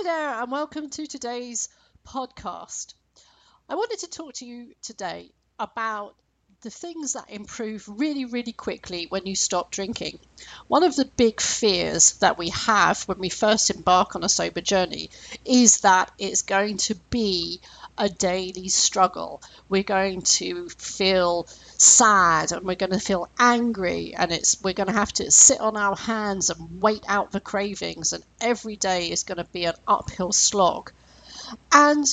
Hi there, and welcome to today's podcast. I wanted to talk to you today about the things that improve really, really quickly when you stop drinking. One of the big fears that we have when we first embark on a sober journey is that it's going to be a daily struggle. We're going to feel sad and we're going to feel angry and it's we're going to have to sit on our hands and wait out the cravings and every day is going to be an uphill slog. And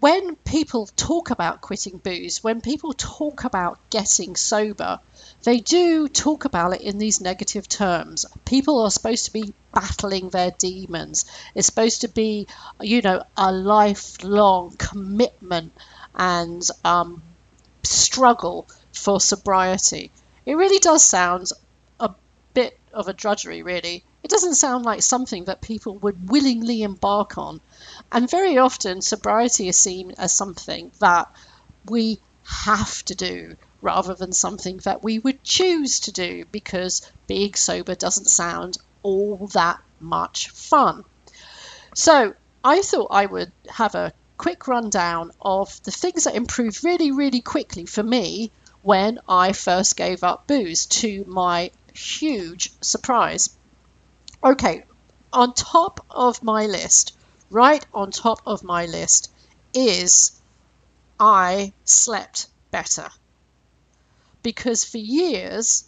when people talk about quitting booze, when people talk about getting sober, they do talk about it in these negative terms. People are supposed to be battling their demons. It's supposed to be, you know, a lifelong commitment and um, struggle for sobriety. It really does sound a bit of a drudgery, really. It doesn't sound like something that people would willingly embark on. And very often, sobriety is seen as something that we have to do rather than something that we would choose to do because being sober doesn't sound all that much fun. So, I thought I would have a quick rundown of the things that improved really, really quickly for me when I first gave up booze to my huge surprise. Okay, on top of my list, right on top of my list, is I slept better. Because for years,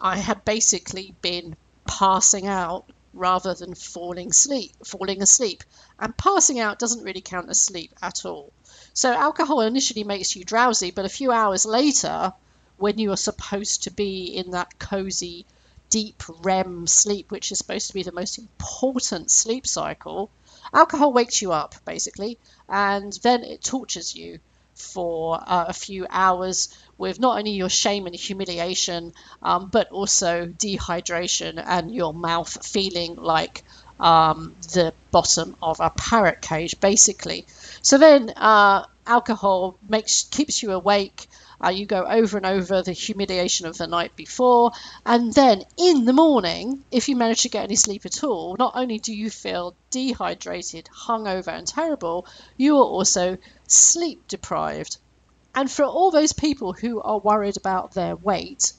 I had basically been passing out rather than falling asleep, falling asleep. And passing out doesn't really count as sleep at all. So alcohol initially makes you drowsy, but a few hours later, when you are supposed to be in that cozy deep REM sleep, which is supposed to be the most important sleep cycle, alcohol wakes you up basically, and then it tortures you for uh, a few hours with not only your shame and humiliation, um, but also dehydration and your mouth feeling like um, the bottom of a parrot cage, basically. So then, uh, alcohol makes keeps you awake. Uh, you go over and over the humiliation of the night before, and then in the morning, if you manage to get any sleep at all, not only do you feel dehydrated, hungover, and terrible, you are also sleep deprived. And for all those people who are worried about their weight,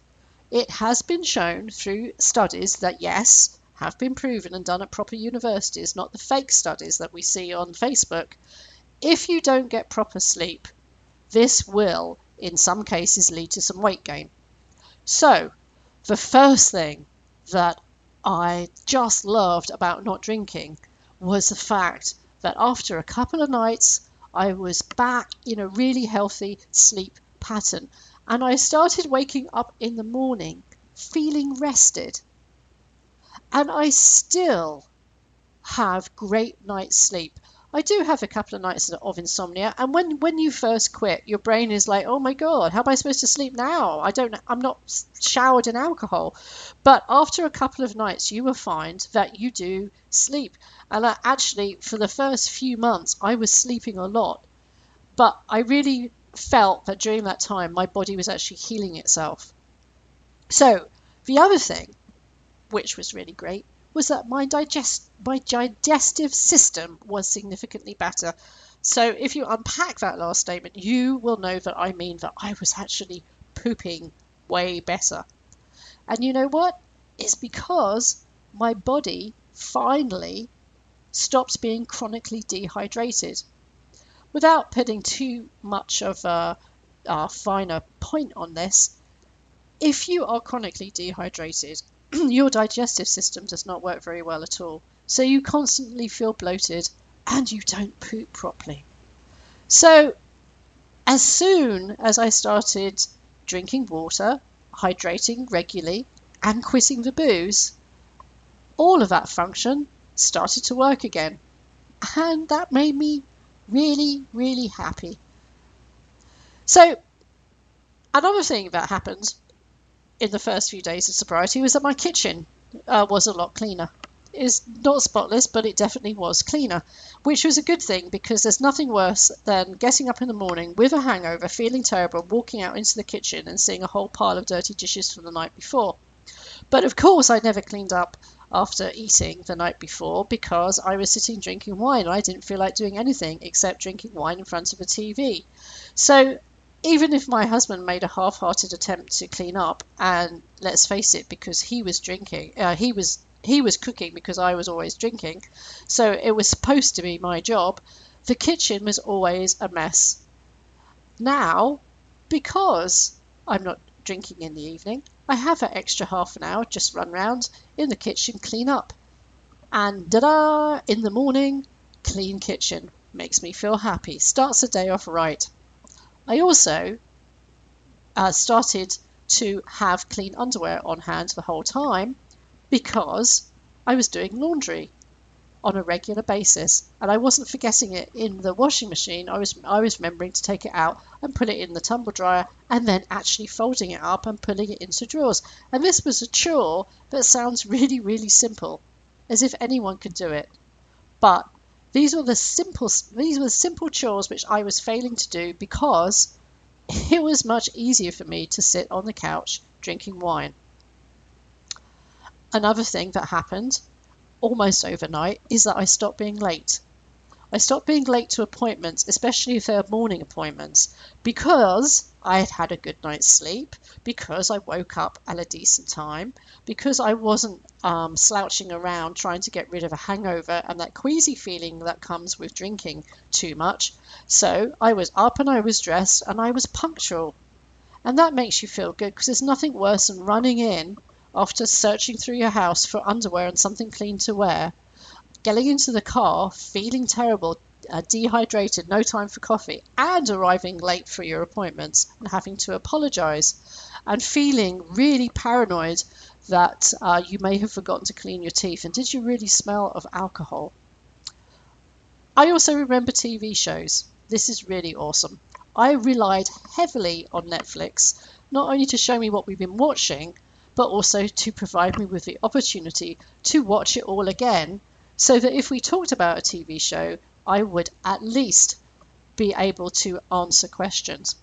it has been shown through studies that yes, have been proven and done at proper universities, not the fake studies that we see on Facebook. If you don't get proper sleep, this will in some cases lead to some weight gain. So, the first thing that I just loved about not drinking was the fact that after a couple of nights, I was back in a really healthy sleep pattern. And I started waking up in the morning feeling rested. And I still have great night's sleep. I do have a couple of nights of insomnia, and when when you first quit, your brain is like, "Oh my god, how am I supposed to sleep now? I don't. I'm not showered in alcohol." But after a couple of nights, you will find that you do sleep. And I, actually, for the first few months, I was sleeping a lot, but I really felt that during that time, my body was actually healing itself. So the other thing, which was really great, was that my digest my digestive system was significantly better. So if you unpack that last statement, you will know that I mean that I was actually pooping way better. And you know what? It's because my body finally stopped being chronically dehydrated. Without putting too much of a, a finer point on this, if you are chronically dehydrated, your digestive system does not work very well at all. So you constantly feel bloated and you don't poop properly. So as soon as I started drinking water, hydrating regularly, and quitting the booze, all of that function started to work again. And that made me really, really happy. So, another thing that happened in the first few days of sobriety was that my kitchen uh, was a lot cleaner. It's not spotless, but it definitely was cleaner, which was a good thing because there's nothing worse than getting up in the morning with a hangover, feeling terrible, walking out into the kitchen and seeing a whole pile of dirty dishes from the night before. But of course, I never cleaned up after eating the night before because I was sitting drinking wine and I didn't feel like doing anything except drinking wine in front of a TV. So even if my husband made a half-hearted attempt to clean up, and let's face it, because he was drinking, uh, he was he was cooking because I was always drinking, so it was supposed to be my job. The kitchen was always a mess. Now, because I'm not drinking in the evening, I have an extra half an hour just run round in the kitchen, clean up, and da-da! In the morning, clean kitchen makes me feel happy. Starts the day off right. I also uh, started to have clean underwear on hand the whole time because I was doing laundry on a regular basis and I wasn't forgetting it in the washing machine. I was I was remembering to take it out and put it in the tumble dryer and then actually folding it up and putting it into drawers. And this was a chore that sounds really, really simple, as if anyone could do it. But these were the simple these were the simple chores which I was failing to do because it was much easier for me to sit on the couch drinking wine. Another thing that happened almost overnight is that I stopped being late. I stopped being late to appointments, especially if they're morning appointments, because I had had a good night's sleep, because I woke up at a decent time, because I wasn't um, slouching around trying to get rid of a hangover and that queasy feeling that comes with drinking too much. So I was up and I was dressed and I was punctual. And that makes you feel good because there's nothing worse than running in after searching through your house for underwear and something clean to wear getting into the car, feeling terrible, uh, dehydrated, no time for coffee, and arriving late for your appointments and having to apologize, and feeling really paranoid that uh, you may have forgotten to clean your teeth. And did you really smell of alcohol? I also remember TV shows. This is really awesome. I relied heavily on Netflix, not only to show me what we've been watching, but also to provide me with the opportunity to watch it all again so that if we talked about a TV show, I would at least be able to answer questions.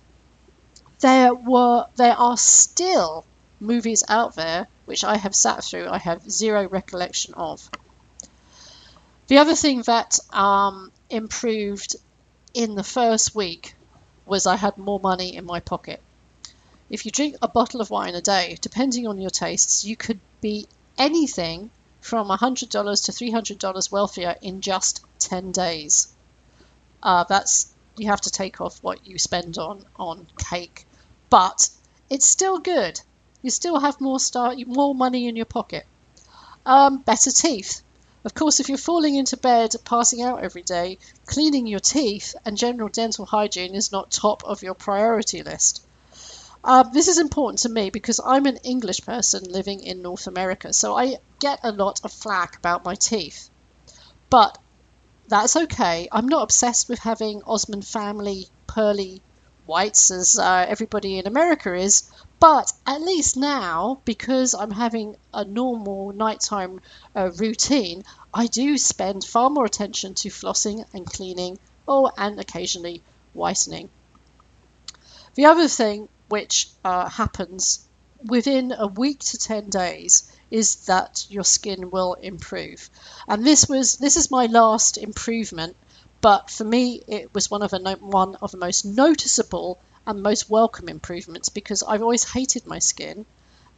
There were there are still movies out there which I have sat through I have zero recollection of. The other thing that um, improved in the first week was I had more money in my pocket. If you drink a bottle of wine a day, depending on your tastes, you could be anything from $100 to $300 wealthier in just 10 days. Uh, that's you have to take off what you spend on on cake, but it's still good. You still have more start, more money in your pocket. Um, better teeth. Of course, if you're falling into bed, passing out every day, cleaning your teeth and general dental hygiene is not top of your priority list. Uh, this is important to me because I'm an English person living in North America, so I get a lot of flack about my teeth. But that's okay. I'm not obsessed with having Osmond family pearly whites as uh, everybody in America is. But at least now, because I'm having a normal nighttime uh, routine, I do spend far more attention to flossing and cleaning, oh, and occasionally whitening. The other thing which uh, happens within a week to 10 days is that your skin will improve. And this was this is my last improvement, but for me it was one of a one of the most noticeable and most welcome improvements because I've always hated my skin,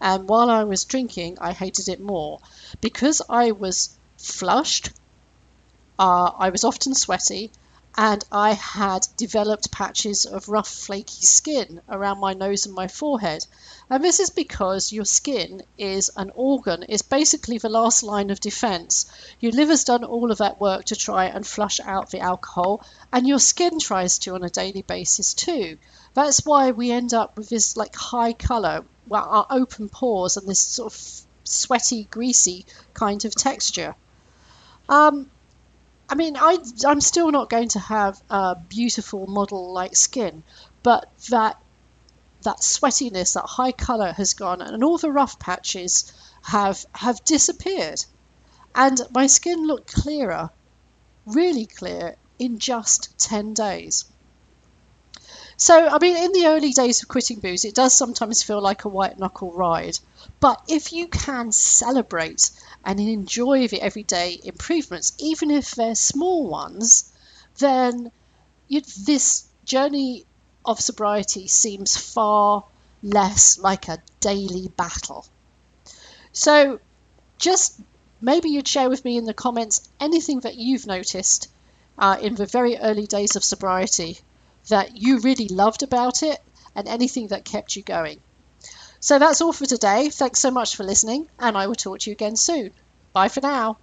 and while I was drinking, I hated it more because I was flushed. Uh, I was often sweaty, and I had developed patches of rough, flaky skin around my nose and my forehead. And this is because your skin is an organ, it's basically the last line of defense. Your liver's done all of that work to try and flush out the alcohol, and your skin tries to on a daily basis too. That's why we end up with this like high color, well, our open pores, and this sort of sweaty, greasy kind of texture. Um, I mean, I, I'm still not going to have a beautiful model like skin, but that that sweatiness, that high colour has gone, and all the rough patches have have disappeared, and my skin looked clearer, really clear, in just ten days. So, I mean, in the early days of quitting booze, it does sometimes feel like a white knuckle ride. But if you can celebrate and enjoy the everyday improvements, even if they're small ones, then you, this journey of sobriety seems far less like a daily battle. So, just maybe you'd share with me in the comments anything that you've noticed uh, in the very early days of sobriety that you really loved about it and anything that kept you going. So that's all for today. Thanks so much for listening, and I will talk to you again soon. Bye for now.